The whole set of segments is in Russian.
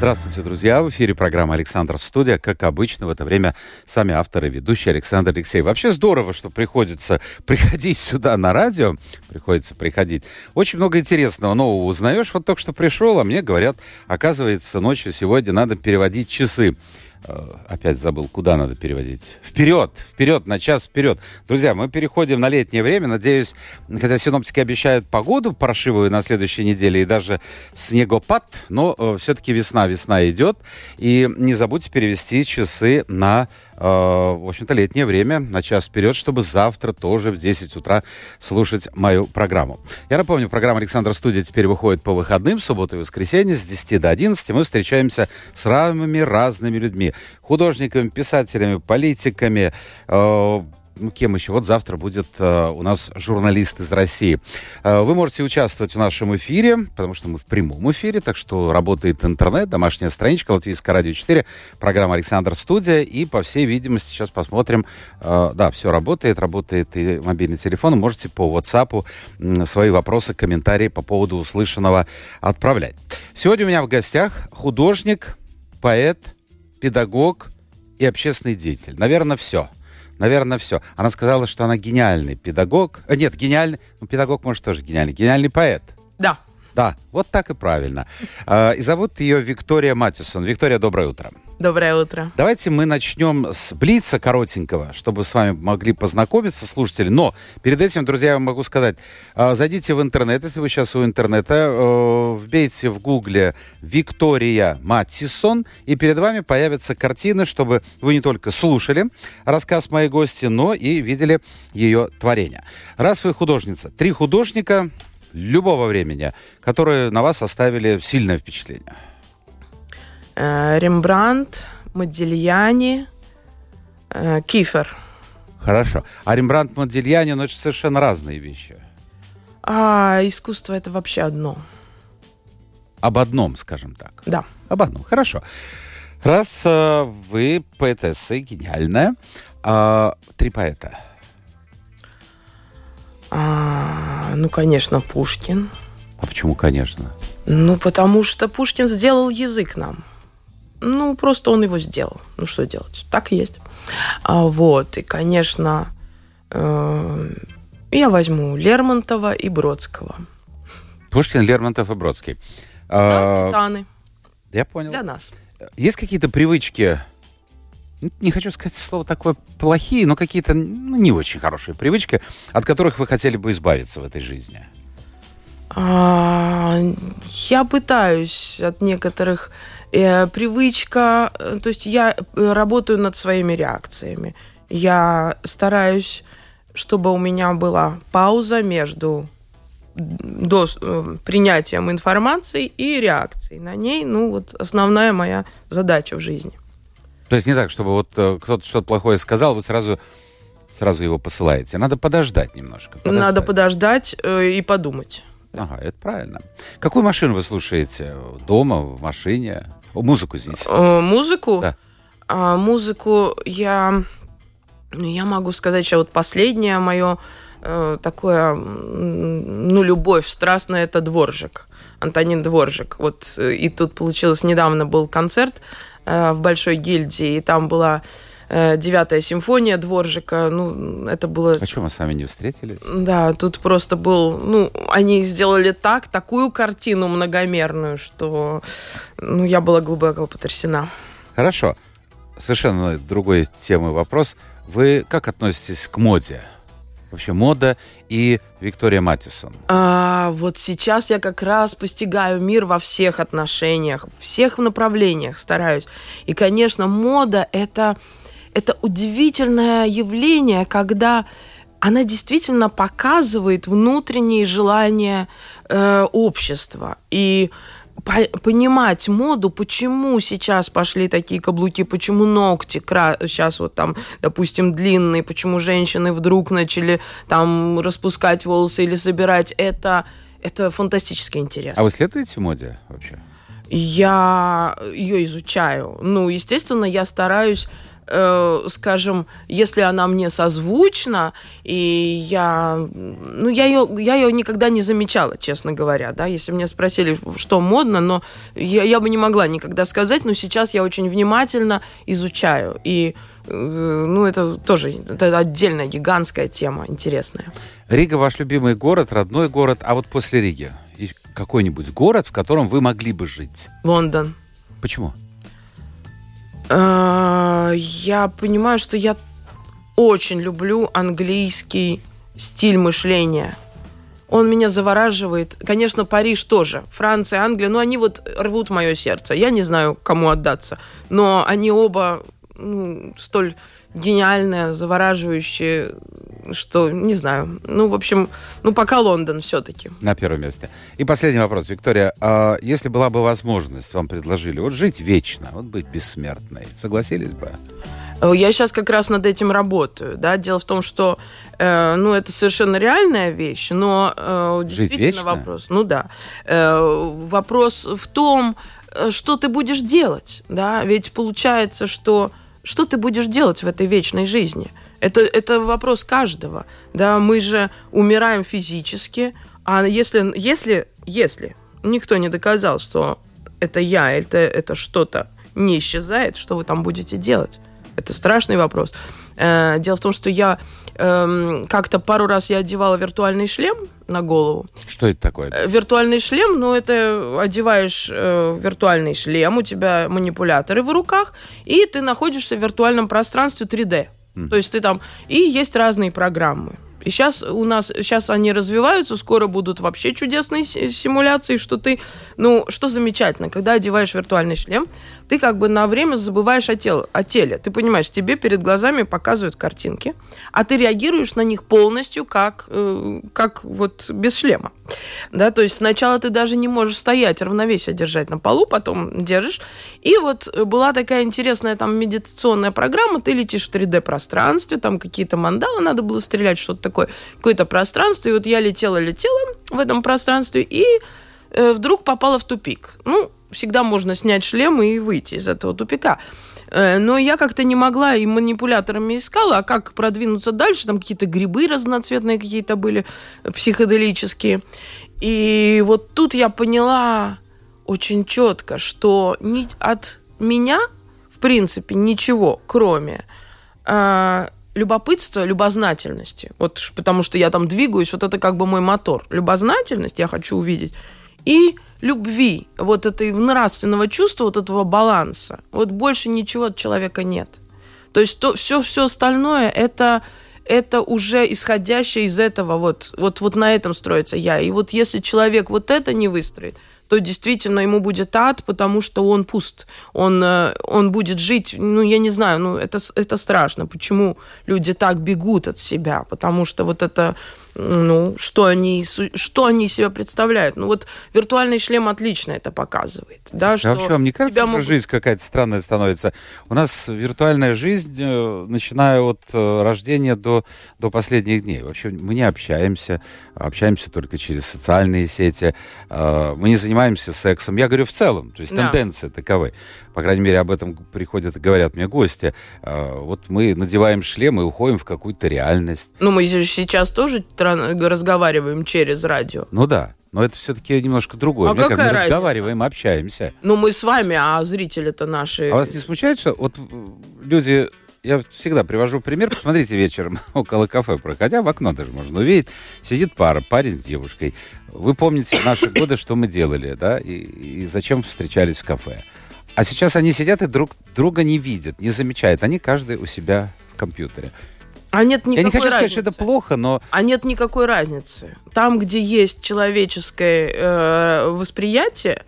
Здравствуйте, друзья! В эфире программа «Александр Студия». Как обычно, в это время сами авторы ведущий Александр Алексеев. Вообще здорово, что приходится приходить сюда на радио. Приходится приходить. Очень много интересного нового узнаешь. Вот только что пришел, а мне говорят, оказывается, ночью сегодня надо переводить часы. Э, опять забыл, куда надо переводить. Вперед, вперед, на час вперед. Друзья, мы переходим на летнее время. Надеюсь, хотя синоптики обещают погоду паршивую на следующей неделе и даже снегопад, но э, все-таки весна, весна идет. И не забудьте перевести часы на в общем-то, летнее время на час вперед, чтобы завтра тоже в 10 утра слушать мою программу. Я напомню, программа «Александр Студия» теперь выходит по выходным, в субботу и воскресенье с 10 до 11. Мы встречаемся с самыми разными людьми. Художниками, писателями, политиками, э, ну, кем еще? Вот завтра будет э, у нас журналист из России. Э, вы можете участвовать в нашем эфире, потому что мы в прямом эфире, так что работает интернет, домашняя страничка Латвийское радио 4, программа Александр Студия, и, по всей видимости, сейчас посмотрим, э, да, все работает, работает и мобильный телефон, можете по WhatsApp свои вопросы, комментарии по поводу услышанного отправлять. Сегодня у меня в гостях художник, поэт, педагог и общественный деятель. Наверное, все – Наверное, все. Она сказала, что она гениальный педагог. Э, нет, гениальный... Ну, педагог, может, тоже гениальный. Гениальный поэт. Да. Да, вот так и правильно. Э, и зовут ее Виктория Матисон. Виктория, доброе утро. Доброе утро. Давайте мы начнем с Блица коротенького, чтобы с вами могли познакомиться слушатели. Но перед этим, друзья, я вам могу сказать, э, зайдите в интернет, если вы сейчас у интернета, э, вбейте в гугле Виктория Матисон, и перед вами появятся картины, чтобы вы не только слушали рассказ моей гости, но и видели ее творение. Раз вы художница, три художника любого времени, которые на вас оставили сильное впечатление. Э, Рембрандт, Модильяни, э, Кифер. Хорошо. А Рембрандт, Модильяни, ну это совершенно разные вещи. А искусство это вообще одно. Об одном, скажем так. Да. Об одном. Хорошо. Раз э, вы поэтесса гениальная, э, три поэта. А, ну, конечно, Пушкин. А почему, конечно? Ну, потому что Пушкин сделал язык нам. Ну, просто он его сделал. Ну, что делать? Так и есть. А, вот. И, конечно, э, я возьму Лермонтова и Бродского. Пушкин, Лермонтов и Бродский. Да, а, титаны. Я понял. Для нас. Есть какие-то привычки, не хочу сказать слово такое плохие, но какие-то ну, не очень хорошие привычки, от которых вы хотели бы избавиться в этой жизни? А, я пытаюсь от некоторых э, привычка, э, то есть я э, работаю над своими реакциями. Я стараюсь, чтобы у меня была пауза между до э, принятием информации и реакцией на ней. Ну, вот основная моя задача в жизни. То есть не так, чтобы вот кто-то что-то плохое сказал, вы сразу сразу его посылаете. Надо подождать немножко. Подождать. Надо подождать э, и подумать. Ага, это правильно. Какую машину вы слушаете? Дома, в машине? Музыку, извините. Э, музыку? Да. А, музыку я... Ну, я могу сказать, что вот последнее мое э, такое, ну, любовь страстная, это Дворжик. Антонин Дворжик. Вот э, и тут получилось, недавно был концерт э, в Большой гильдии, и там была Э, девятая симфония Дворжика. Ну, это было... А что, мы с вами не встретились? Да, тут просто был... Ну, они сделали так, такую картину многомерную, что ну, я была глубоко потрясена. Хорошо. Совершенно другой темы вопрос. Вы как относитесь к моде? Вообще мода и Виктория Матисон. А, вот сейчас я как раз постигаю мир во всех отношениях, всех направлениях стараюсь. И, конечно, мода это это удивительное явление, когда она действительно показывает внутренние желания э, общества. И понимать моду, почему сейчас пошли такие каблуки, почему ногти кра- сейчас вот там, допустим, длинные, почему женщины вдруг начали там распускать волосы или собирать, это, это фантастически интересно. А вы следуете моде вообще? Я ее изучаю. Ну, естественно, я стараюсь э, скажем, если она мне созвучна, и я, ну, я ее, я ее никогда не замечала, честно говоря, да, если меня спросили, что модно, но я, я бы не могла никогда сказать, но сейчас я очень внимательно изучаю, и, э, ну, это тоже, это отдельная гигантская тема, интересная. Рига ваш любимый город, родной город, а вот после Риги какой-нибудь город, в котором вы могли бы жить? Лондон. Почему? Э, я понимаю, что я очень люблю английский стиль мышления. Он меня завораживает. Конечно, Париж тоже. Франция, Англия, но они вот рвут мое сердце. Я не знаю, кому отдаться. Но они оба ну, столь гениальные, завораживающие, что, не знаю. Ну, в общем, ну, пока Лондон все-таки. На первом месте. И последний вопрос, Виктория. А если была бы возможность, вам предложили, вот жить вечно, вот быть бессмертной, согласились бы? Э, я сейчас как раз над этим работаю. Да? Дело в том, что э, ну, это совершенно реальная вещь, но э, действительно вечно? вопрос. Ну да. Э, вопрос в том, э, что ты будешь делать. Да? Ведь получается, что что ты будешь делать в этой вечной жизни? Это, это вопрос каждого. Да, мы же умираем физически, а если, если, если никто не доказал, что это я, это, это что-то не исчезает, что вы там будете делать? Это страшный вопрос. Э, дело в том, что я э, как-то пару раз я одевала виртуальный шлем на голову. Что это такое? Э, виртуальный шлем, ну это одеваешь э, виртуальный шлем, у тебя манипуляторы в руках, и ты находишься в виртуальном пространстве 3D. Mm. То есть ты там... И есть разные программы. Сейчас у нас, сейчас они развиваются, скоро будут вообще чудесные симуляции, что ты, ну, что замечательно, когда одеваешь виртуальный шлем, ты как бы на время забываешь о, тел, о теле. Ты понимаешь, тебе перед глазами показывают картинки, а ты реагируешь на них полностью как, э, как вот без шлема. Да, то есть сначала ты даже не можешь стоять, равновесие держать на полу, потом держишь. И вот была такая интересная там медитационная программа, ты летишь в 3D-пространстве, там какие-то мандалы надо было стрелять, что-то такое, какое-то пространство. И вот я летела-летела в этом пространстве, и э, вдруг попала в тупик. Ну, всегда можно снять шлем и выйти из этого тупика. Э, но я как-то не могла и манипуляторами искала, а как продвинуться дальше, там какие-то грибы разноцветные какие-то были, психоделические. И вот тут я поняла очень четко, что от меня, в принципе, ничего, кроме э, любопытства, любознательности, вот потому что я там двигаюсь, вот это как бы мой мотор. Любознательность я хочу увидеть. И любви, вот этой нравственного чувства, вот этого баланса. Вот больше ничего от человека нет. То есть то, все, все остальное это, это уже исходящее из этого, вот, вот, вот на этом строится я. И вот если человек вот это не выстроит, то действительно ему будет ад, потому что он пуст. Он, э, он будет жить, ну, я не знаю, ну, это, это страшно. Почему люди так бегут от себя? Потому что вот это ну, что они, что они из себя представляют. Ну, вот виртуальный шлем отлично это показывает. Да, что а вообще, вам не кажется, что могут... жизнь какая-то странная становится? У нас виртуальная жизнь, э, начиная от э, рождения до, до последних дней. Вообще мы не общаемся, общаемся только через социальные сети, э, мы не занимаемся сексом. Я говорю в целом, то есть да. тенденции таковы по крайней мере, об этом приходят и говорят мне гости. Вот мы надеваем шлем и уходим в какую-то реальность. Ну, мы же сейчас тоже разговариваем через радио. Ну да. Но это все-таки немножко другое. А Мне какая как мы разница? разговариваем, общаемся. Ну, мы с вами, а зрители-то наши... А вас не смущает, что вот люди я всегда привожу пример. Посмотрите вечером около кафе, проходя в окно даже можно увидеть, сидит пара, парень с девушкой. Вы помните наши годы, что мы делали, да, и, и зачем встречались в кафе. А сейчас они сидят и друг друга не видят, не замечают. Они каждый у себя в компьютере. А нет никакой Я не хочу разницы. сказать, что это плохо, но... А нет никакой разницы. Там, где есть человеческое э, восприятие,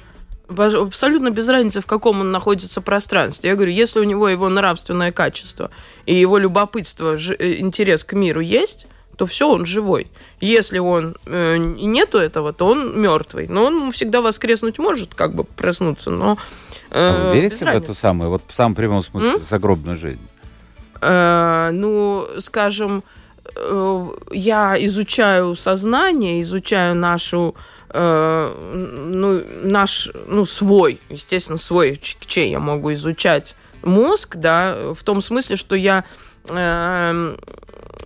абсолютно без разницы, в каком он находится пространстве. Я говорю, если у него его нравственное качество и его любопытство, э, интерес к миру есть, то все, он живой. Если он э, нету этого, то он мертвый. Но он всегда воскреснуть может, как бы проснуться, но... Э, а вы верите в эту самую, вот в самом прямом смысле, М? загробную жизнь? Э, ну, скажем, э, я изучаю сознание, изучаю нашу э, ну, наш, ну, свой, естественно, свой, чей я могу изучать мозг, да, в том смысле, что я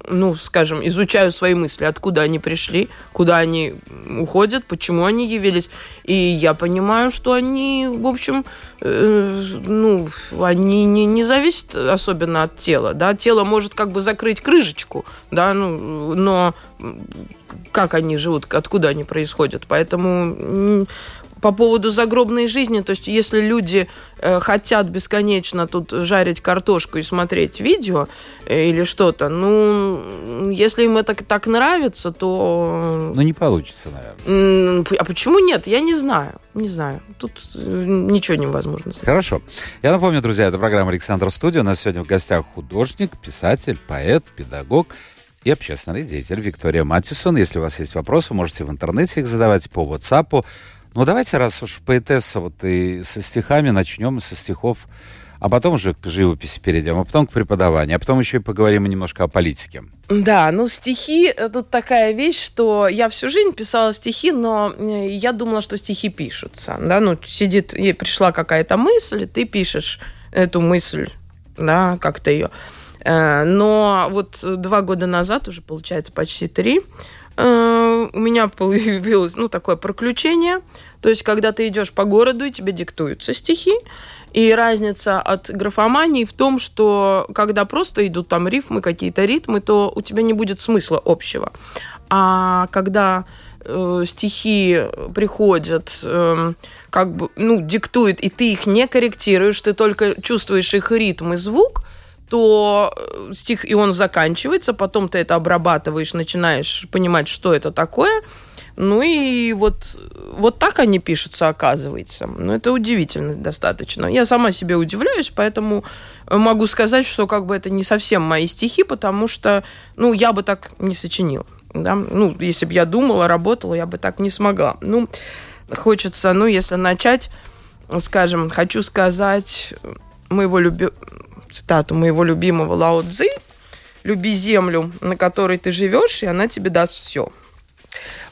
ну, скажем, изучаю свои мысли, откуда они пришли, куда они уходят, почему они явились. И я понимаю, что они, в общем, э, ну, они не, не зависят особенно от тела. Да? Тело может как бы закрыть крышечку, да, ну, но как они живут, откуда они происходят. Поэтому по поводу загробной жизни, то есть если люди э, хотят бесконечно тут жарить картошку и смотреть видео э, или что-то, ну, если им это так нравится, то... Ну, не получится, наверное. А почему нет? Я не знаю. Не знаю. Тут э, ничего невозможно. Хорошо. Я напомню, друзья, это программа «Александр Студия». У нас сегодня в гостях художник, писатель, поэт, педагог и общественный деятель Виктория Матисон. Если у вас есть вопросы, можете в интернете их задавать по WhatsApp ну, давайте, раз уж поэтесса вот и со стихами, начнем со стихов, а потом уже к живописи перейдем, а потом к преподаванию, а потом еще и поговорим немножко о политике. Да, ну стихи, э, тут такая вещь, что я всю жизнь писала стихи, но э, я думала, что стихи пишутся, да, ну сидит, ей пришла какая-то мысль, ты пишешь эту мысль, да, как-то ее. Э, но вот два года назад, уже получается почти три, у меня появилось, ну, такое проключение. То есть, когда ты идешь по городу, и тебе диктуются стихи, и разница от графомании в том, что когда просто идут там рифмы, какие-то ритмы, то у тебя не будет смысла общего. А когда э, стихи приходят, э, как бы, ну, диктуют, и ты их не корректируешь, ты только чувствуешь их ритм и звук – то э, стих, и он заканчивается, потом ты это обрабатываешь, начинаешь понимать, что это такое. Ну и вот, вот так они пишутся, оказывается. Ну, это удивительно достаточно. Я сама себе удивляюсь, поэтому могу сказать, что как бы это не совсем мои стихи, потому что, ну, я бы так не сочинила. Да? Ну, если бы я думала, работала, я бы так не смогла. Ну, хочется, ну, если начать, скажем, хочу сказать моего люби цитату моего любимого Лао Цзы, «Люби землю, на которой ты живешь, и она тебе даст все».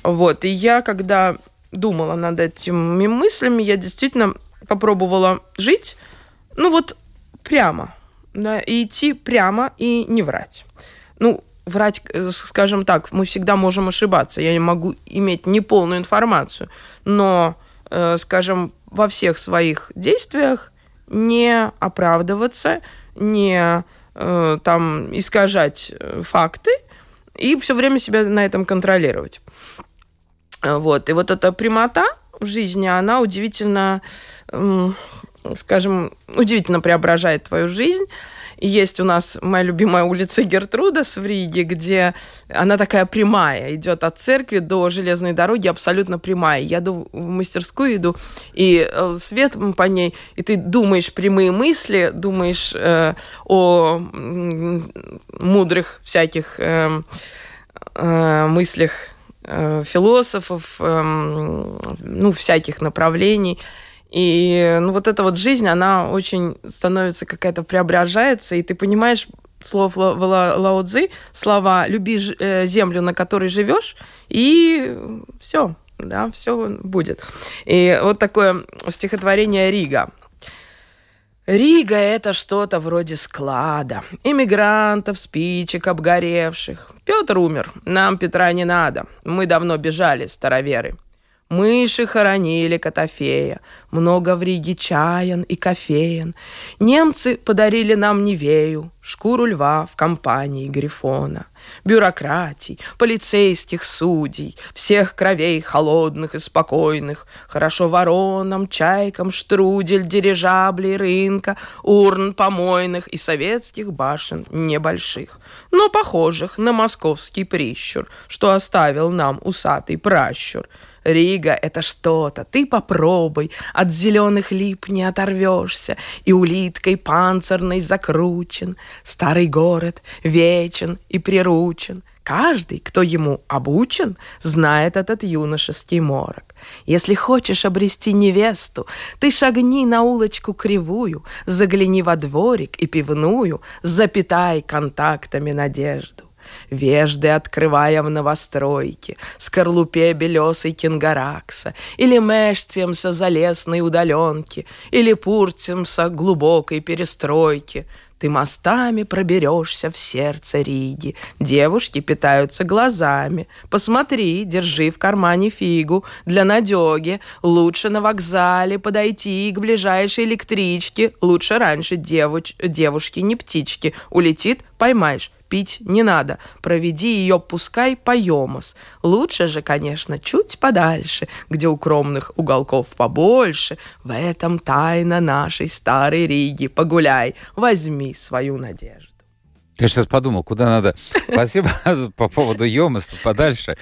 Вот, и я, когда думала над этими мыслями, я действительно попробовала жить, ну вот прямо, да, и идти прямо и не врать. Ну, врать, э, скажем так, мы всегда можем ошибаться. Я не могу иметь неполную информацию, но, э, скажем, во всех своих действиях не оправдываться, не э, там искажать э, факты и все время себя на этом контролировать. Вот. И вот эта прямота в жизни, она удивительно, скажем, удивительно преображает твою жизнь. И есть у нас моя любимая улица Гертруда в Риге, где она такая прямая, идет от церкви до железной дороги абсолютно прямая. Я иду в мастерскую, иду, и э, свет по ней, и ты думаешь прямые мысли, думаешь э, о мудрых всяких э, э, мыслях философов, э, ну, всяких направлений. И ну, вот эта вот жизнь, она очень становится какая-то преображается, и ты понимаешь слов Лао Цзы, слова «люби э, землю, на которой живешь», и все, да, все будет. И вот такое стихотворение Рига. Рига – это что-то вроде склада. Иммигрантов, спичек, обгоревших. Петр умер, нам Петра не надо. Мы давно бежали, староверы. Мыши хоронили Котофея, много в Риге чаян и кофеен. Немцы подарили нам Невею, шкуру льва в компании Грифона. Бюрократий, полицейских судей, всех кровей холодных и спокойных, хорошо воронам, чайкам, штрудель, дирижаблей рынка, урн помойных и советских башен небольших, но похожих на московский прищур, что оставил нам усатый пращур – Рига — это что-то. Ты попробуй, от зеленых лип не оторвешься, и улиткой панцирной закручен. Старый город вечен и приручен, Каждый, кто ему обучен, знает этот юношеский морок. Если хочешь обрести невесту, ты шагни на улочку кривую, загляни во дворик и пивную, запитай контактами надежду. Вежды открывая в новостройке, скорлупе белесой кенгаракса, или мешцемся залесной удаленки, или пурцемся глубокой перестройки — ты мостами проберешься в сердце Риги. Девушки питаются глазами. Посмотри, держи в кармане фигу. Для надеги лучше на вокзале подойти к ближайшей электричке. Лучше раньше девуч... девушки, не птички. Улетит, поймаешь пить не надо. Проведи ее, пускай, поемос. Лучше же, конечно, чуть подальше, где укромных уголков побольше. В этом тайна нашей старой Риги. Погуляй, возьми свою надежду. Я сейчас подумал, куда надо... Спасибо по поводу Йомаса подальше.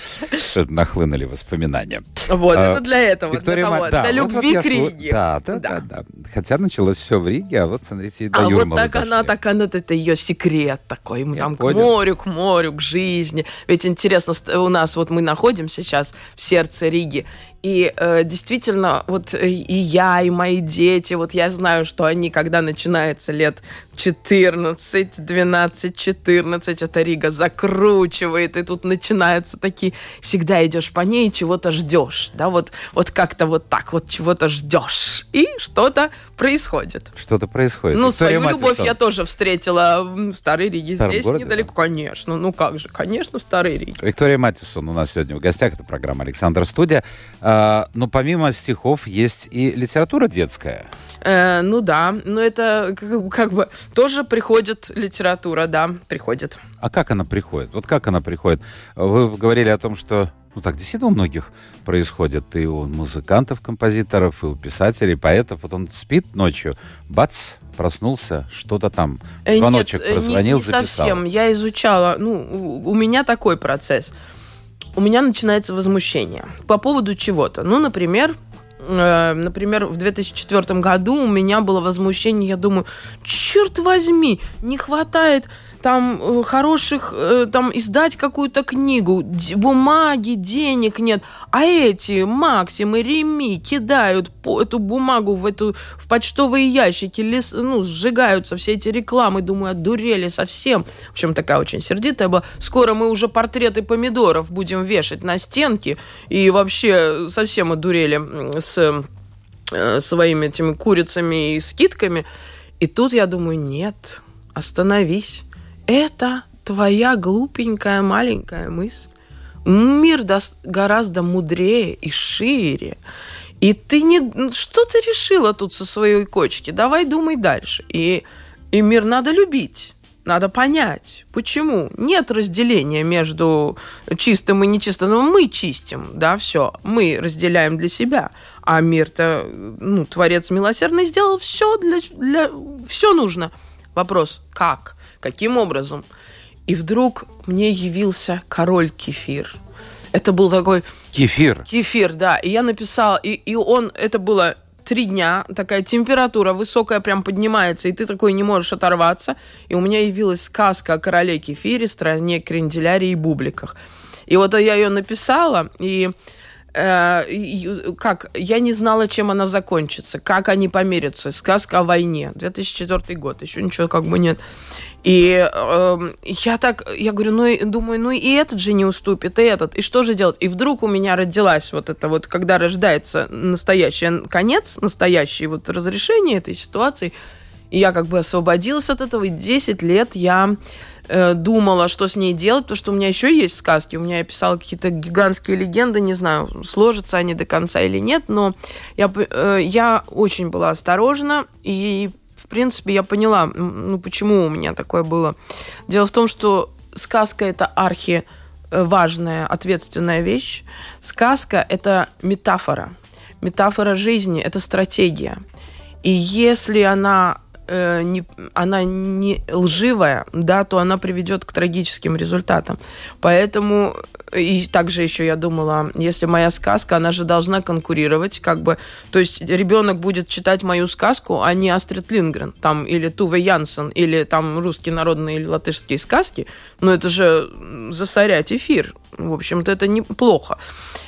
Что нахлынули воспоминания. Вот, а, это для этого, Виктория для, того, да, для вот, любви вот к Риге. Да, да, да, да, Хотя началось все в Риге, а вот, смотрите, и до А Юрмалы вот так дошли. она, так она, это ее секрет такой. Мы Я там понял. к морю, к морю, к жизни. Ведь интересно, у нас вот мы находимся сейчас в сердце Риги, и э, действительно, вот э, и я, и мои дети, вот я знаю, что они, когда начинается лет 14, 12, 14, эта Рига закручивает, и тут начинаются такие... Всегда идешь по ней чего-то ждешь, да, вот, вот как-то вот так вот чего-то ждешь, и что-то происходит. Что-то происходит. Ну, свою любовь я тоже встретила в Старой Риге. В Здесь городе, недалеко, да? конечно. Ну как же, конечно, в Старой Риге. Виктория Матисон у нас сегодня в гостях. Это программа «Александр Студия». А, но помимо стихов есть и литература детская. Э, ну да, но это как, как бы тоже приходит литература, да, приходит. А как она приходит? Вот как она приходит? Вы говорили о том, что ну так действительно у многих происходит. И у музыкантов, композиторов, и у писателей, поэтов. Вот он спит ночью, бац, проснулся, что-то там, э, звоночек Нет, прозвонил, не, не записал. совсем. Я изучала, ну, у меня такой процесс. У меня начинается возмущение по поводу чего-то. Ну, например, э, например, в 2004 году у меня было возмущение, я думаю, черт возьми, не хватает там э, хороших, э, там издать какую-то книгу, бумаги, денег нет, а эти Максим и Реми кидают эту бумагу в эту в почтовые ящики, лес, ну сжигаются все эти рекламы, думаю, одурели совсем. В общем, такая очень сердитая была. Скоро мы уже портреты помидоров будем вешать на стенки и вообще совсем одурели с э, своими этими курицами и скидками. И тут я думаю, нет, остановись это твоя глупенькая маленькая мысль. Мир даст гораздо мудрее и шире. И ты не... Ну, что ты решила тут со своей кочки? Давай думай дальше. И, и мир надо любить. Надо понять, почему нет разделения между чистым и нечистым. Но мы чистим, да, все. Мы разделяем для себя. А мир-то, ну, Творец милосердный сделал все для, для... Все нужно. Вопрос, как? Каким образом? И вдруг мне явился король кефир. Это был такой... Кефир? Кефир, да. И я написала, и, и он, это было три дня, такая температура высокая прям поднимается, и ты такой не можешь оторваться. И у меня явилась сказка о короле кефире, стране кренделяре и бубликах. И вот я ее написала, и э, как, я не знала, чем она закончится, как они помирятся. Сказка о войне, 2004 год, еще ничего как бы нет. И э, я так, я говорю, ну, и, думаю, ну и этот же не уступит, и этот, и что же делать? И вдруг у меня родилась вот это вот, когда рождается настоящий конец, настоящее вот разрешение этой ситуации, и я как бы освободилась от этого, и 10 лет я э, думала, что с ней делать, потому что у меня еще есть сказки, у меня я писала какие-то гигантские легенды, не знаю, сложатся они до конца или нет, но я, э, я очень была осторожна, и принципе, я поняла, ну, почему у меня такое было. Дело в том, что сказка – это архи э, важная, ответственная вещь. Сказка – это метафора. Метафора жизни – это стратегия. И если она э, не, она не лживая, да, то она приведет к трагическим результатам. Поэтому и также еще я думала, если моя сказка, она же должна конкурировать, как бы, то есть ребенок будет читать мою сказку, а не Астрид Лингрен, там, или Туве Янсен, или там русские народные или латышские сказки, но это же засорять эфир, в общем-то, это неплохо.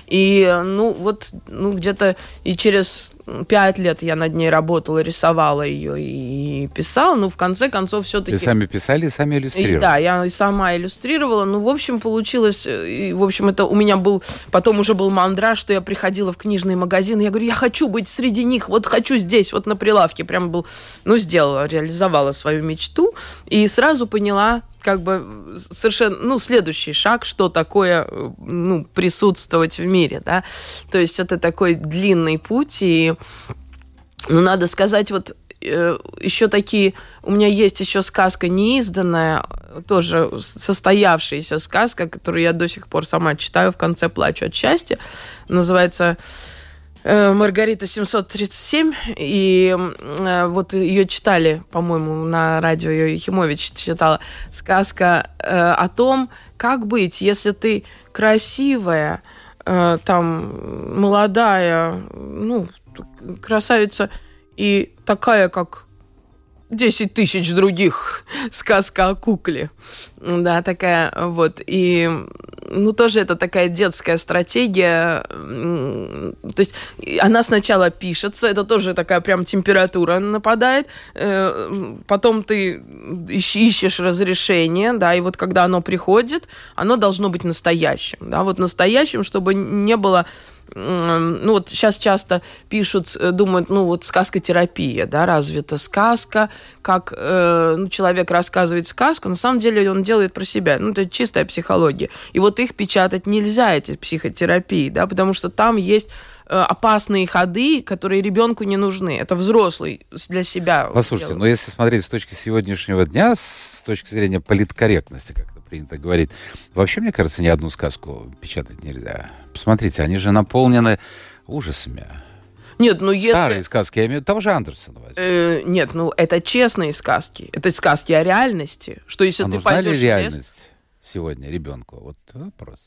И, ну, вот, ну, где-то и через пять лет я над ней работала, рисовала ее и писала, но в конце концов все-таки... Вы сами писали и сами иллюстрировали? И, да, я и сама иллюстрировала. Ну, в общем, получилось... Э, и, в общем, это у меня был... Потом уже был мандраж, что я приходила в книжный магазин, и я говорю, я хочу быть среди них, вот хочу здесь, вот на прилавке. Прям был... Ну, сделала, реализовала свою мечту. И сразу поняла, как бы совершенно, ну, следующий шаг, что такое, ну, присутствовать в мире, да. То есть это такой длинный путь, и, ну, надо сказать, вот э, еще такие, у меня есть еще сказка неизданная, тоже состоявшаяся сказка, которую я до сих пор сама читаю, в конце плачу от счастья, называется Маргарита 737, и э, вот ее читали, по-моему, на радио ее Ехимович читала, сказка э, о том, как быть, если ты красивая, там, молодая, ну, красавица, и такая, как 10 тысяч других сказка о кукле. Да, такая вот. И, ну, тоже это такая детская стратегия. То есть она сначала пишется, это тоже такая прям температура нападает. Э, потом ты ищешь разрешение, да, и вот когда оно приходит, оно должно быть настоящим, да, вот настоящим, чтобы не было ну вот сейчас часто пишут, э, думают, ну вот сказкотерапия, да, разве это сказка, как э, ну, человек рассказывает сказку, на самом деле он делает про себя, ну это чистая психология. И вот их печатать нельзя, эти психотерапии, да, потому что там есть э, опасные ходы, которые ребенку не нужны. Это взрослый для себя. Послушайте, но если смотреть с точки сегодняшнего дня, с точки зрения политкорректности, как принято говорить. Вообще, мне кажется, ни одну сказку печатать нельзя. Посмотрите, они же наполнены ужасами. Нет, ну если... Старые сказки, я имею в виду того же Андерсона. Э, нет, ну это честные сказки. Это сказки о реальности. Что если а ты нужна пойдешь ли реальность лес... сегодня ребенку? Вот вопрос.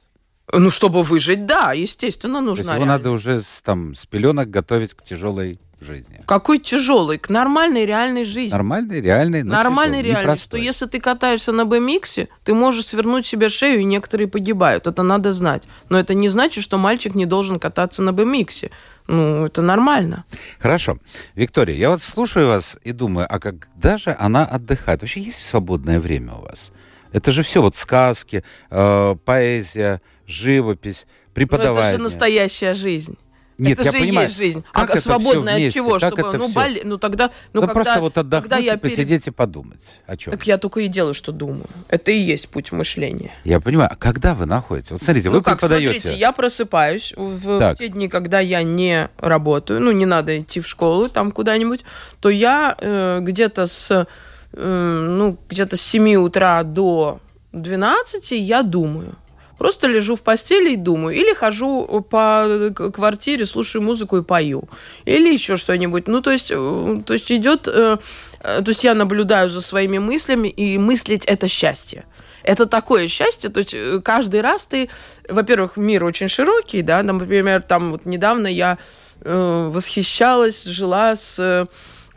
Ну, чтобы выжить, да, естественно, нужна. Его надо уже с, там, с пеленок готовить к тяжелой жизни. Какой тяжелый? К нормальной реальной жизни. Нормальной, реальной, но Нормальной реальной. Что если ты катаешься на BMX, ты можешь свернуть себе шею, и некоторые погибают. Это надо знать. Но это не значит, что мальчик не должен кататься на BMX. Ну, это нормально. Хорошо. Виктория, я вот слушаю вас и думаю, а когда же она отдыхает? Вообще есть свободное время у вас? Это же все вот сказки, э, поэзия, живопись, преподавание. Ну, это же настоящая жизнь. Нет, это я же понимаю. есть жизнь. Как а свободная от вместе? чего? Как чтобы, это ну, все? ну тогда, ну, ну когда, просто вот отдохнуть я и посидеть и подумать. О чем? Так я только и делаю, что думаю. Это и есть путь мышления. Я понимаю. А когда вы находите? Вот смотрите, ну, вы как, преподаете. Смотрите, я просыпаюсь в так. те дни, когда я не работаю, ну не надо идти в школу там куда-нибудь, то я э, где-то с э, ну где-то с 7 утра до 12 я думаю. Просто лежу в постели и думаю. Или хожу по квартире, слушаю музыку и пою. Или еще что-нибудь. Ну, то есть, э, то есть идет... Э, э, то есть я наблюдаю за своими мыслями, и мыслить – это счастье это такое счастье, то есть каждый раз ты, во-первых, мир очень широкий, да, например, там вот недавно я э, восхищалась, жила с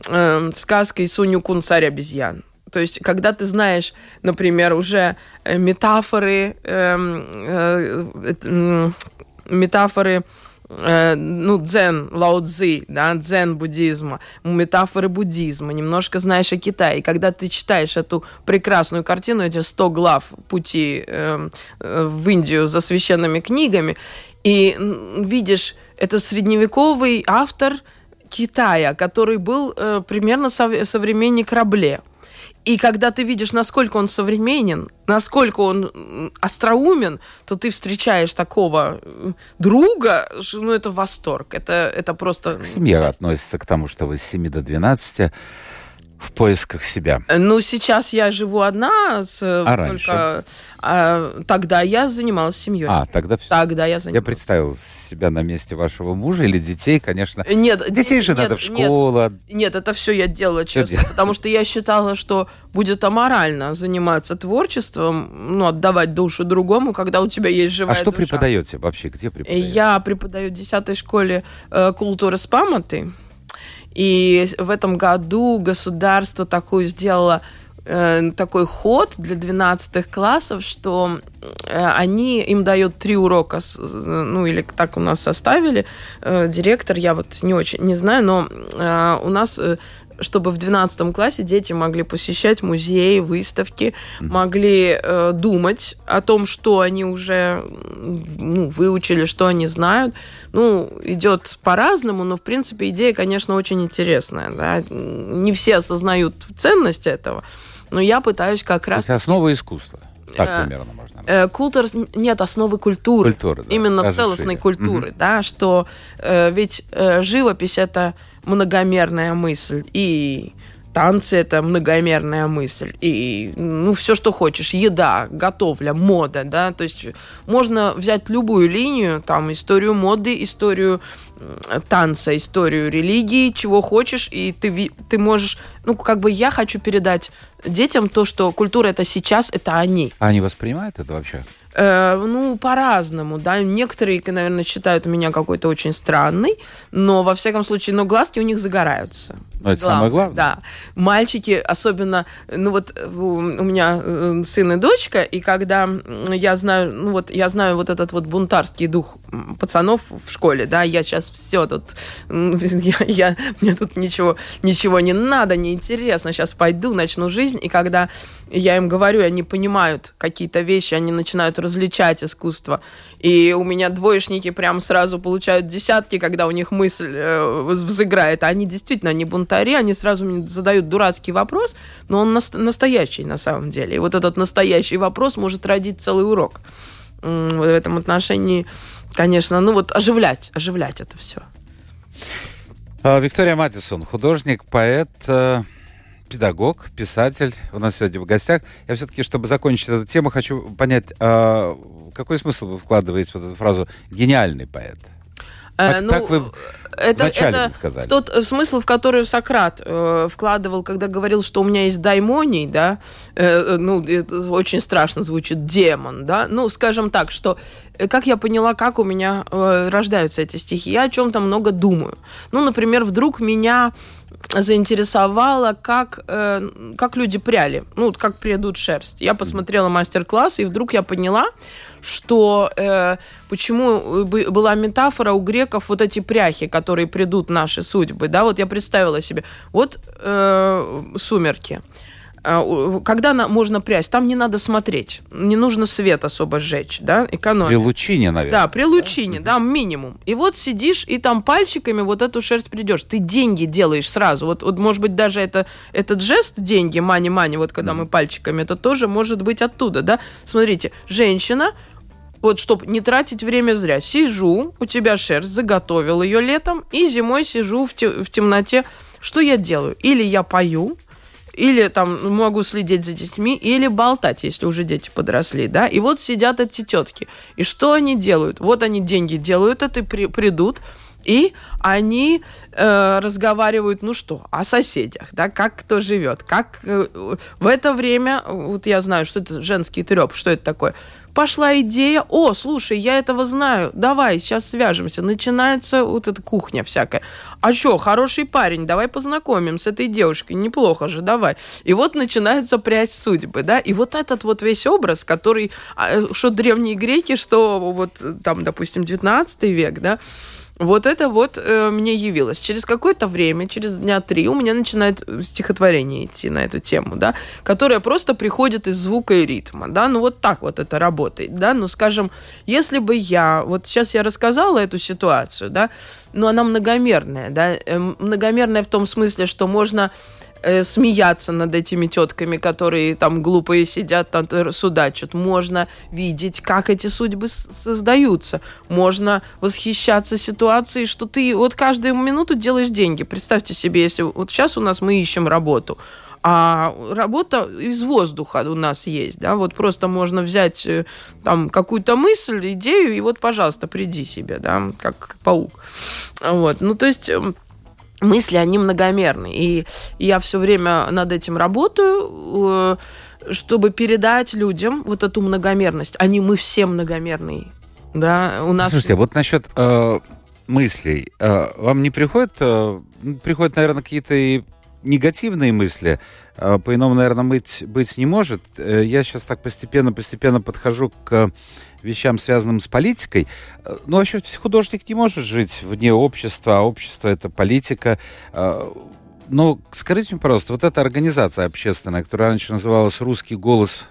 э, сказкой Суню Кун царь обезьян. То есть, когда ты знаешь, например, уже э, метафоры, эм, э, э, метафоры э, ну, дзен, лао цзи, да, дзен буддизма, метафоры буддизма, немножко знаешь о Китае. И когда ты читаешь эту прекрасную картину, эти 100 глав пути э, э, в Индию за священными книгами, и видишь, это средневековый автор Китая, который был э, примерно современник Рабле. И когда ты видишь, насколько он современен, насколько он остроумен, то ты встречаешь такого друга, ну, это восторг. Это, это просто... Семья относится к тому, что вы с 7 до 12 в поисках себя? Ну, сейчас я живу одна. С, а раньше? Только, а, тогда я занималась семьей. А, тогда все. Тогда я занималась. Я представил себя на месте вашего мужа или детей, конечно. Нет. Детей же нет, надо в школу. Нет, нет, это все я делала честно. Потому что я считала, что будет аморально заниматься творчеством, ну, отдавать душу другому, когда у тебя есть живая А что душа. преподаете вообще? Где преподаете? Я преподаю в 10 школе э, культуры с памяти. И в этом году государство такую сделало э, такой ход для 12 классов, что э, они им дают три урока, ну или так у нас составили. Э, директор, я вот не очень не знаю, но э, у нас э, чтобы в 12 классе дети могли посещать музеи, выставки, mm-hmm. могли э, думать о том, что они уже ну, выучили, что они знают. Ну, идет по-разному, но, в принципе, идея, конечно, очень интересная. Да? Не все осознают ценность этого, но я пытаюсь как раз... Это основа искусства. Так э, примерно можно. Э, культур нет основы культуры. Культура, да. Именно Даже целостной культуры, угу. да, что э, ведь э, живопись это многомерная мысль. И танцы это многомерная мысль. И, ну, все, что хочешь. Еда, готовля, мода, да. То есть можно взять любую линию, там, историю моды, историю танца, историю религии, чего хочешь, и ты, ты можешь... Ну, как бы я хочу передать детям то, что культура это сейчас, это они. А они воспринимают это вообще? Э, ну, по-разному, да. Некоторые, наверное, считают меня какой-то очень странный, но, во всяком случае, но глазки у них загораются. Ну, это Глав... самое главное. Да. Мальчики, особенно, ну вот у меня э, сын и дочка, и когда я знаю, ну вот я знаю вот этот вот бунтарский дух пацанов в школе, да, я сейчас все тут, я, я, мне тут ничего, ничего не надо, не интересно, сейчас пойду, начну жизнь, и когда я им говорю, они понимают какие-то вещи, они начинают различать искусство. И у меня двоечники прям сразу получают десятки, когда у них мысль э, взыграет. Они действительно, они бунтари, они сразу мне задают дурацкий вопрос, но он нас- настоящий на самом деле. И вот этот настоящий вопрос может родить целый урок. В этом отношении, конечно, ну вот оживлять, оживлять это все. А, Виктория Матисон, художник, поэт, э, педагог, писатель у нас сегодня в гостях. Я все-таки, чтобы закончить эту тему, хочу понять, а, какой смысл вы вкладываете в эту фразу «гениальный поэт»? Э, так, ну, так вы это, это сказали. тот э, смысл, в который Сократ э, вкладывал, когда говорил, что у меня есть даймоний, да, э, э ну, это очень страшно звучит, демон, да, ну, скажем так, что, как я поняла, как у меня э, рождаются эти стихи, я о чем-то много думаю. Ну, например, вдруг меня заинтересовало, как, э, как люди пряли, ну, как придут шерсть. Я посмотрела мастер-класс, и вдруг я поняла, что э, почему была метафора у греков вот эти пряхи, которые придут наши судьбы, да, вот я представила себе, вот э, сумерки, а, когда можно прясть, там не надо смотреть, не нужно свет особо сжечь, да, экономия. При лучине, наверное. Да, при лучине, да, да минимум. И вот сидишь и там пальчиками вот эту шерсть придешь, ты деньги делаешь сразу. Вот, вот может быть даже это этот жест деньги, мани-мани, вот когда mm. мы пальчиками, это тоже может быть оттуда, да. Смотрите, женщина вот чтобы не тратить время зря. Сижу, у тебя шерсть, заготовил ее летом, и зимой сижу в, те, в темноте. Что я делаю? Или я пою, или там могу следить за детьми, или болтать, если уже дети подросли, да. И вот сидят эти тетки. И что они делают? Вот они деньги делают, это при, придут, и они э, разговаривают, ну что, о соседях, да, как кто живет, как э, в это время, вот я знаю, что это женский треп, что это такое, пошла идея, о, слушай, я этого знаю, давай, сейчас свяжемся. Начинается вот эта кухня всякая. А что, хороший парень, давай познакомим с этой девушкой, неплохо же, давай. И вот начинается прядь судьбы, да, и вот этот вот весь образ, который, а, что древние греки, что вот там, допустим, 19 век, да, вот это вот э, мне явилось. Через какое-то время, через дня три, у меня начинает стихотворение идти на эту тему, да, которое просто приходит из звука и ритма, да, ну вот так вот это работает, да, ну скажем, если бы я, вот сейчас я рассказала эту ситуацию, да, но она многомерная, да, э, многомерная в том смысле, что можно э, смеяться над этими тетками, которые там глупые сидят, там судачат. Можно видеть, как эти судьбы создаются. Можно восхищаться ситуацией, что ты вот каждую минуту делаешь деньги. Представьте себе, если вот сейчас у нас мы ищем работу, а работа из воздуха у нас есть, да, вот просто можно взять э, там какую-то мысль, идею, и вот, пожалуйста, приди себе, да, как паук. Вот, ну, то есть эм, мысли, они многомерны. И я все время над этим работаю, э, чтобы передать людям вот эту многомерность. Они, мы все многомерные. Да, у нас... Слушайте, вот насчет э, мыслей. Э, вам не приходят, э, приходят, наверное, какие-то и негативные мысли, э, по-иному, наверное, быть, быть не может. Э, я сейчас так постепенно-постепенно подхожу к вещам, связанным с политикой. Э, ну, вообще, художник не может жить вне общества, а общество — это политика. Э, Но ну, скажите мне, пожалуйста, вот эта организация общественная, которая раньше называлась «Русский голос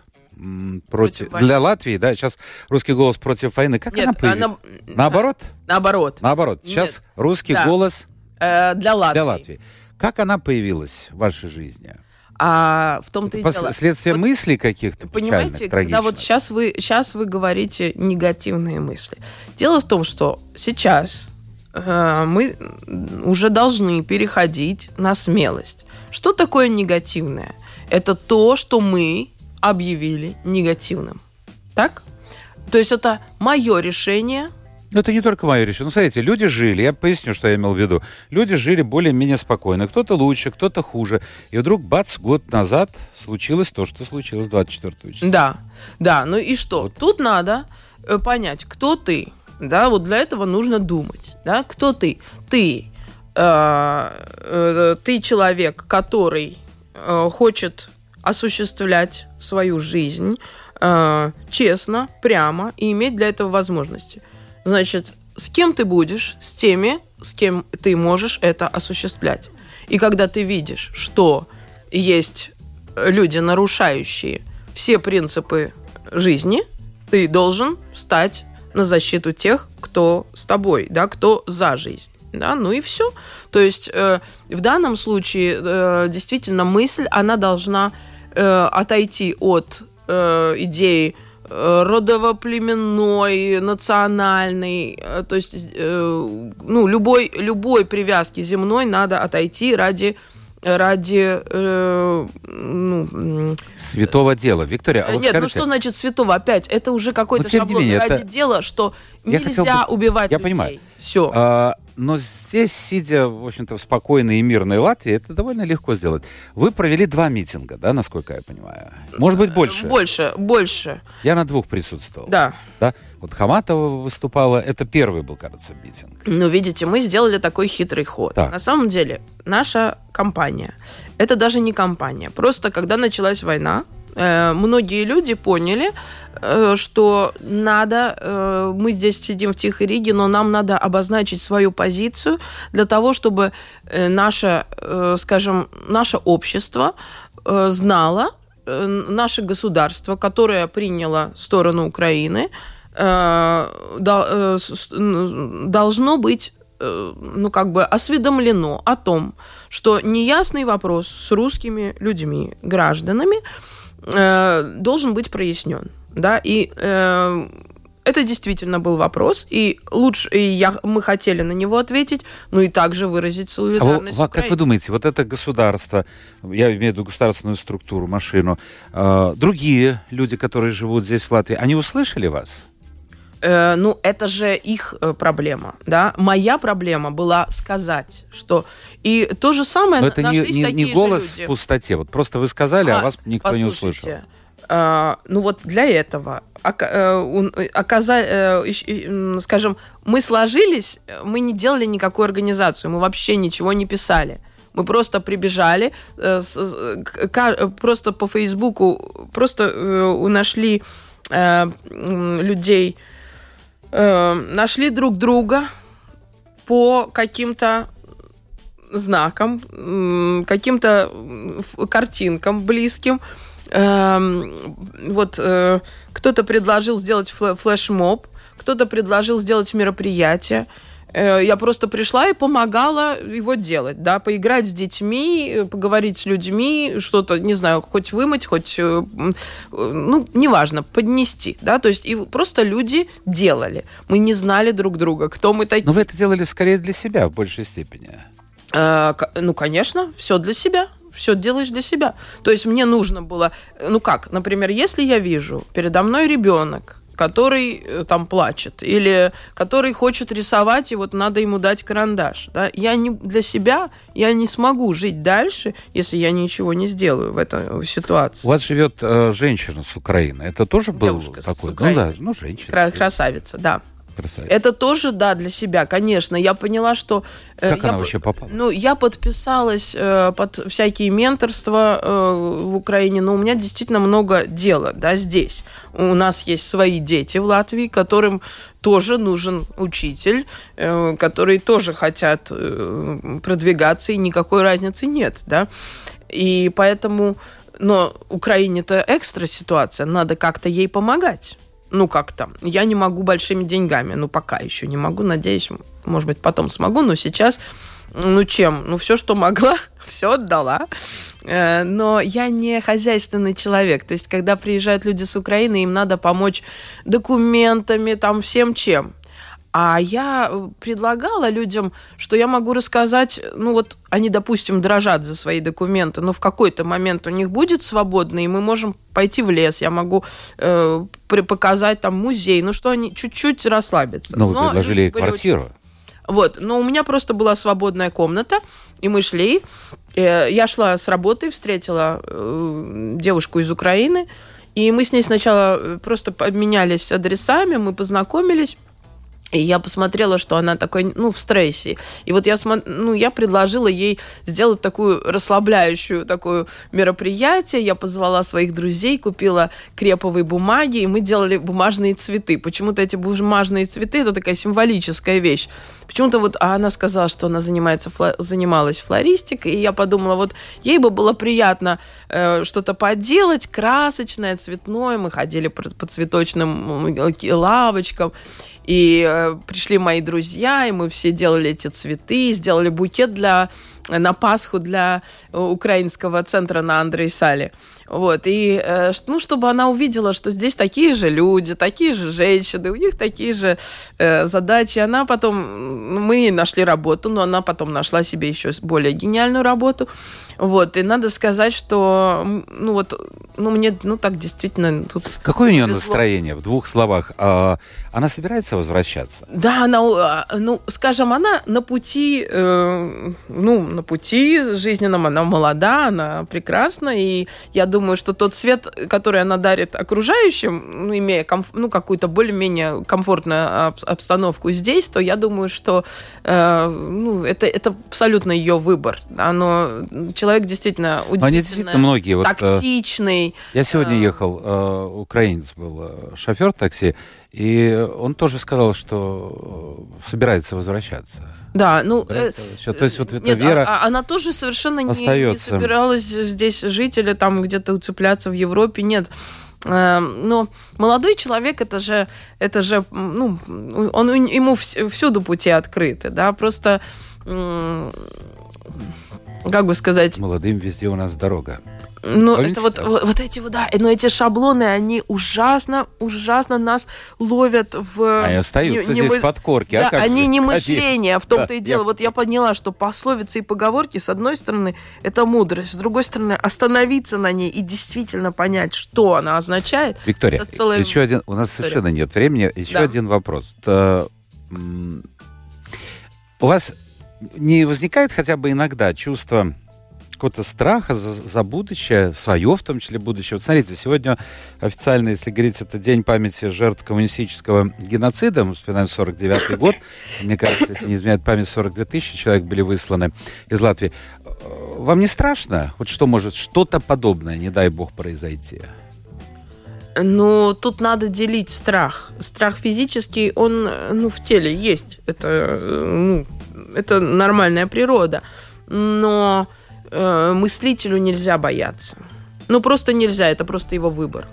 против, против для Латвии, да, сейчас русский голос против войны. Как Нет, она появилась? Она... Наоборот? Наоборот. Наоборот. Сейчас Нет. русский да. голос э, для Латвии. Для Латвии. Как она появилась в вашей жизни? А в том-то и дело. Следствие вот, мыслей каких-то Понимаете, когда вот сейчас вы, сейчас вы говорите негативные мысли. Дело в том, что сейчас э, мы уже должны переходить на смелость. Что такое негативное? Это то, что мы объявили негативным. Так? То есть это мое решение ну, это не только мое решение. Ну, смотрите, люди жили, я поясню, что я имел в виду. Люди жили более-менее спокойно. Кто-то лучше, кто-то хуже. И вдруг, бац, год назад случилось то, что случилось 24 числа. Да, да. Ну и что? Вот. Тут надо э, понять, кто ты. Да, вот для этого нужно думать. Да, кто ты? Ты, э, э, ты человек, который э, хочет осуществлять свою жизнь э, честно, прямо и иметь для этого возможности. Значит, с кем ты будешь? С теми, с кем ты можешь это осуществлять. И когда ты видишь, что есть люди, нарушающие все принципы жизни, ты должен встать на защиту тех, кто с тобой, да, кто за жизнь. Да, ну и все. То есть э, в данном случае э, действительно мысль, она должна э, отойти от э, идеи родово-племенной, национальный, э, то есть, э, ну, любой, любой привязки земной надо отойти ради ради э, ну, святого дела. Виктория, а вот нет, ну скажите, ну что значит святого? Опять, это уже какой-то ну, шаблон менее, ради это... дела, что я нельзя бы... убивать я людей. понимаю. Все. А, но здесь, сидя, в общем-то, в спокойной и мирной Латвии, это довольно легко сделать. Вы провели два митинга, да, насколько я понимаю? Может быть, больше? Больше, больше. Я на двух присутствовал. Да. Да? Вот Хаматова выступала, это первый был, кажется, митинг. Ну, видите, мы сделали такой хитрый ход. Так. На самом деле, наша компания, это даже не компания. Просто, когда началась война, многие люди поняли, Э, что надо, э, мы здесь сидим в Тихой Риге, но нам надо обозначить свою позицию для того, чтобы э, наше, скажем, наше общество знало, наше государство, которое приняло сторону Украины, должно быть ну, как бы осведомлено о том, что неясный вопрос с русскими людьми, гражданами, должен быть прояснен да, и э, это действительно был вопрос, и лучше, и я, мы хотели на него ответить, ну и также выразить солидарность. А вы, как вы думаете, вот это государство, я имею в виду государственную структуру, машину, э, другие люди, которые живут здесь в Латвии, они услышали вас? Э, ну, это же их э, проблема, да. Моя проблема была сказать, что и то же самое. Но это не, не, не голос люди. в пустоте. Вот просто вы сказали, а, а вас никто не услышал. А, ну вот для этого оказали, э, скажем, мы сложились, мы не делали никакую организацию, мы вообще ничего не писали. Мы просто прибежали, просто по Фейсбуку, просто нашли людей, нашли друг друга по каким-то знакам, каким-то картинкам близким, Эм, вот э, кто-то предложил сделать флешмоб, кто-то предложил сделать мероприятие. Э, я просто пришла и помогала его делать, да, поиграть с детьми, э, поговорить с людьми, что-то, не знаю, хоть вымыть, хоть, э, ну, неважно, поднести, да, то есть и просто люди делали. Мы не знали друг друга, кто мы такие. Но вы это делали скорее для себя в большей степени. Ну, конечно, все для себя все делаешь для себя. То есть мне нужно было, ну как, например, если я вижу передо мной ребенок, который э, там плачет, или который хочет рисовать, и вот надо ему дать карандаш. Да? Я не для себя, я не смогу жить дальше, если я ничего не сделаю в этой ситуации. У вас живет э, женщина с Украины. Это тоже был Девушка такой? ну да, ну женщина. Красавица, да. Красавица. Это тоже, да, для себя, конечно. Я поняла, что... Э, как я, она вообще попала? Ну, я подписалась э, под всякие менторства э, в Украине, но у меня действительно много дела, да, здесь. У нас есть свои дети в Латвии, которым тоже нужен учитель, э, которые тоже хотят э, продвигаться, и никакой разницы нет, да. И поэтому... Но Украине это экстра ситуация, надо как-то ей помогать ну как-то. Я не могу большими деньгами, ну пока еще не могу, надеюсь, может быть, потом смогу, но сейчас, ну чем? Ну все, что могла, все отдала. Э, но я не хозяйственный человек. То есть, когда приезжают люди с Украины, им надо помочь документами, там всем чем. А я э, предлагала людям, что я могу рассказать, ну вот они, допустим, дрожат за свои документы, но в какой-то момент у них будет свободно, и мы можем пойти в лес, я могу э, показать там музей, ну что они чуть-чуть расслабятся. Ну, вы но предложили квартиру. Вот, но у меня просто была свободная комната, и мы шли. Э, я шла с работы, встретила э, девушку из Украины, и мы с ней сначала э, просто обменялись адресами, мы познакомились. И я посмотрела, что она такой, ну, в стрессе. И вот я, ну, я предложила ей сделать такую расслабляющую такое мероприятие. Я позвала своих друзей, купила креповые бумаги, и мы делали бумажные цветы. Почему-то эти бумажные цветы – это такая символическая вещь. Почему-то вот а она сказала, что она занимается, фло, занималась флористикой, и я подумала, вот ей бы было приятно э, что-то поделать, красочное, цветное. Мы ходили по, по цветочным лавочкам. И э, пришли мои друзья, и мы все делали эти цветы, сделали букет для, на Пасху для э, украинского центра на Андрей Сале. Вот, и, э, ну, чтобы она увидела, что здесь такие же люди, такие же женщины, у них такие же э, задачи. Она потом, мы нашли работу, но она потом нашла себе еще более гениальную работу. Вот, и надо сказать, что, ну, вот, ну, мне, ну, так действительно тут... Какое у нее настроение, в двух словах? А, она собирается возвращаться? Да, она, а, ну, скажем, она на пути, э, ну, на пути жизненном, она молода, она прекрасна, и я думаю, что тот свет, который она дарит окружающим, ну, имея комф- ну, какую-то более-менее комфортную обстановку здесь, то я думаю, что э, ну, это, это абсолютно ее выбор. Оно, человек действительно удивительно Они действительно многие. Вот, э, тактичный. Я сегодня э, ехал, э, украинец был э, шофер такси, и он тоже сказал, что собирается возвращаться. Да, ну... Э, То есть вот эта нет, вера а, а она тоже совершенно не, не собиралась здесь жить или там где-то уцепляться в Европе, нет. Эм, но молодой человек, это же, это же, ну, он, ему всюду пути открыты, да, просто, как бы сказать... Молодым везде у нас дорога. Ну, это вот, вот, вот эти вот, да, но эти шаблоны, они ужасно, ужасно нас ловят в... Они остаются не, здесь мы... под корки, да, а как они не мышление, а в том-то да, и дело. Я... Вот я поняла, что пословицы и поговорки, с одной стороны, это мудрость, с другой стороны, остановиться на ней и действительно понять, что она означает. Виктория, целая... еще один, у нас история. совершенно нет времени, еще да. один вопрос. Это, у вас не возникает хотя бы иногда чувство какого-то страха за, за будущее, свое в том числе будущее. Вот смотрите, сегодня официально, если говорить, это День памяти жертв коммунистического геноцида, мы вспоминаем 49 год, мне кажется, если не изменяет память, 42 тысячи человек были высланы из Латвии. Э, вам не страшно? Вот что может что-то подобное, не дай бог, произойти? Ну, тут надо делить страх. Страх физический, он ну, в теле есть. Это, ну, это нормальная природа. Но э, мыслителю нельзя бояться. Ну, просто нельзя, это просто его выбор.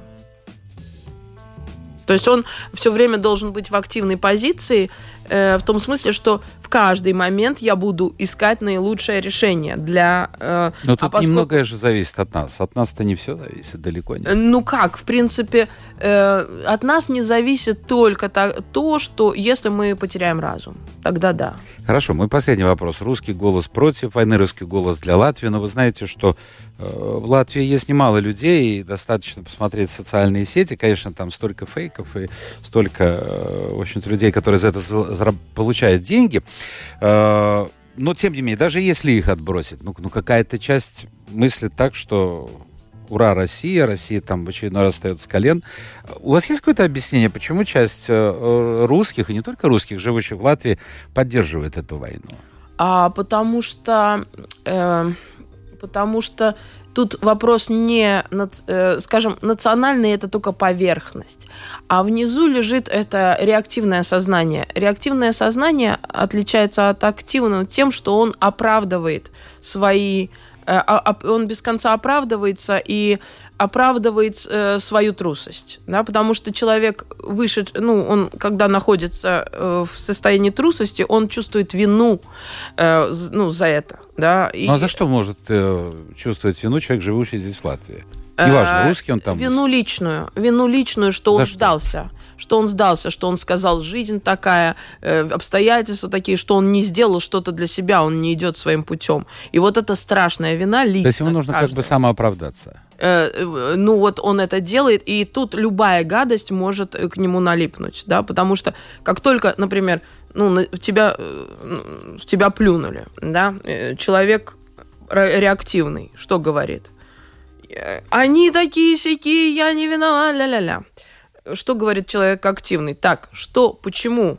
То есть он все время должен быть в активной позиции, э, в том смысле, что в каждый момент я буду искать наилучшее решение для... Э, Но тут а поскольку... немногое же зависит от нас. От нас-то не все зависит, далеко не. Ну как, в принципе, э, от нас не зависит только то, то, что если мы потеряем разум, тогда да. Хорошо, мой последний вопрос. Русский голос против войны, русский голос для Латвии. Но вы знаете, что э, в Латвии есть немало людей, и достаточно посмотреть социальные сети. Конечно, там столько фейков и столько, э, в общем-то, людей, которые за это получают деньги. Э, но, тем не менее, даже если их отбросить, ну, ну какая-то часть мыслит так, что ура, Россия, Россия там в очередной раз встает с колен. У вас есть какое-то объяснение, почему часть э, русских, и не только русских, живущих в Латвии, поддерживает эту войну? А, потому что... Э, потому что тут вопрос не, э, скажем, национальный, это только поверхность. А внизу лежит это реактивное сознание. Реактивное сознание отличается от активного тем, что он оправдывает свои он без конца оправдывается и оправдывает э, свою трусость, да, потому что человек выше, ну, он, когда находится э, в состоянии трусости, он чувствует вину, э, ну, за это, да. И... Ну, а за что может э, чувствовать вину человек, живущий здесь в Латвии? Неважно, э, русский он там. Вину личную, вину личную, что за он что? сдался что он сдался, что он сказал, жизнь такая, э, обстоятельства такие, что он не сделал что-то для себя, он не идет своим путем. И вот эта страшная вина лично. То есть ему нужно каждого. как бы самооправдаться. Э, э, ну вот он это делает, и тут любая гадость может к нему налипнуть, да, потому что как только, например, ну, в тебя, в тебя плюнули, да, человек реактивный, что говорит? Они такие сякие, я не виноват, ля-ля-ля что говорит человек активный? Так, что, почему?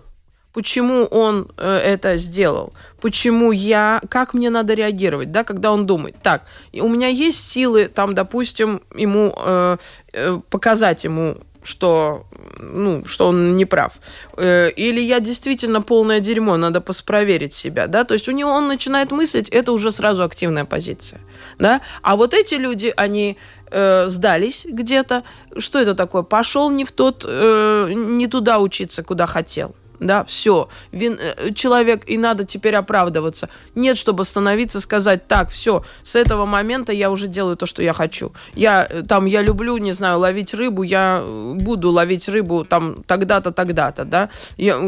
Почему он э, это сделал? Почему я, как мне надо реагировать, да, когда он думает, так, у меня есть силы, там, допустим, ему э, э, показать ему что, ну, что он не прав. Э, или я действительно полное дерьмо, надо проверить себя, да, то есть у него он начинает мыслить, это уже сразу активная позиция, да, а вот эти люди, они э, сдались где-то, что это такое, пошел не в тот, э, не туда учиться, куда хотел, да, все, Вин, э, человек, и надо теперь оправдываться. Нет, чтобы остановиться, сказать, так, все, с этого момента я уже делаю то, что я хочу. Я э, там, я люблю, не знаю, ловить рыбу, я э, буду ловить рыбу там тогда-то, тогда-то, да, я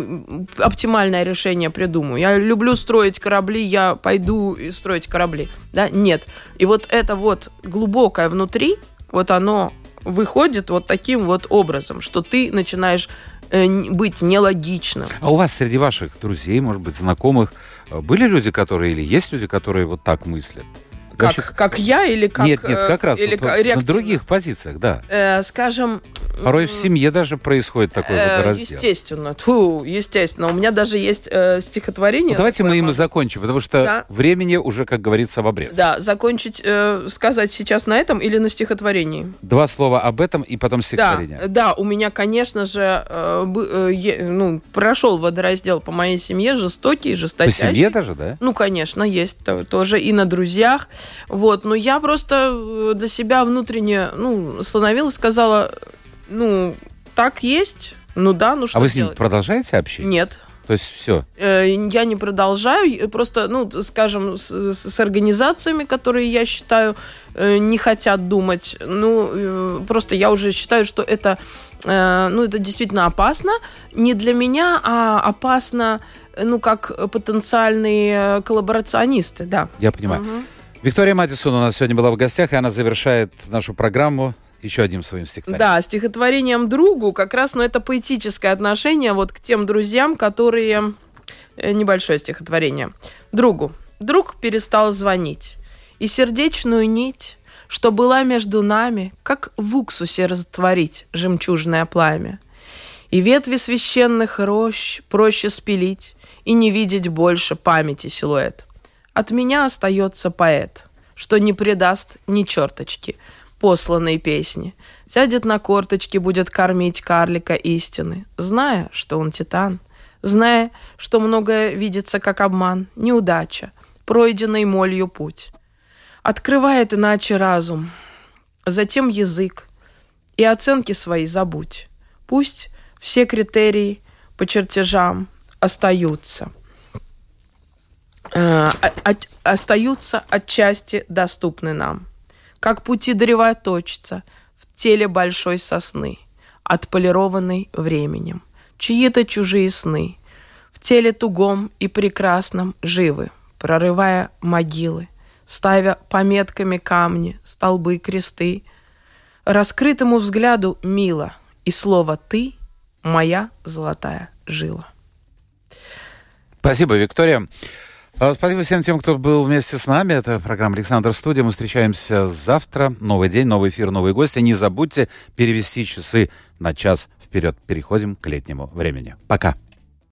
оптимальное решение придумаю. Я люблю строить корабли, я пойду и строить корабли, да, нет. И вот это вот глубокое внутри, вот оно выходит вот таким вот образом, что ты начинаешь быть нелогичным. А у вас среди ваших друзей, может быть, знакомых, э, были люди, которые, или есть люди, которые вот так мыслят? Как, Вообще... как я или как... Нет, нет, как раз или вот, на других позициях, да. Э, скажем... Порой в семье даже происходит такой э, вот раздел. Естественно, тьфу, естественно. У меня даже есть э, стихотворение. Ну, давайте мы им и закончим, потому что да. времени уже, как говорится, в обрез. Да, закончить, э, сказать сейчас на этом или на стихотворении? Два слова об этом и потом стихотворение. Да, да у меня, конечно же, э, э, ну, прошел водораздел по моей семье, жестокий, жесточайший. По семье даже, да? Ну, конечно, есть тоже и на друзьях. Вот, но я просто э, для себя внутренне, ну, остановилась, сказала, ну, так есть, ну да, ну что А вы с ним продолжаете общение? Нет. То есть все? Э, я не продолжаю, просто, ну, скажем, с, с организациями, которые я считаю э, не хотят думать, ну, просто я уже считаю, что это, ну, это действительно опасно, не для меня, а опасно, ну, как потенциальные коллаборационисты, да. Я понимаю. Угу. Виктория Матисон у нас сегодня была в гостях, и она завершает нашу программу еще одним своим стихотворением. Да, стихотворением другу, как раз, но ну, это поэтическое отношение вот к тем друзьям, которые... Э, небольшое стихотворение. Другу. Друг перестал звонить, и сердечную нить, что была между нами, как в уксусе растворить жемчужное пламя. И ветви священных рощ проще спилить, и не видеть больше памяти силуэт. От меня остается поэт, что не предаст ни черточки посланной песни. Сядет на корточки, будет кормить карлика истины, зная, что он титан, зная, что многое видится как обман, неудача, пройденный молью путь. Открывает иначе разум, затем язык, и оценки свои забудь. Пусть все критерии по чертежам остаются. Э, остаются отчасти доступны нам. Как пути древоточца в теле большой сосны, отполированной временем. Чьи-то чужие сны в теле тугом и прекрасном живы, прорывая могилы, ставя пометками камни, столбы, кресты. Раскрытому взгляду мило, и слово «ты» — моя золотая жила. Спасибо, Виктория. А, спасибо всем тем, кто был вместе с нами. Это программа «Александр Студия». Мы встречаемся завтра. Новый день, новый эфир, новые гости. Не забудьте перевести часы на час вперед. Переходим к летнему времени. Пока.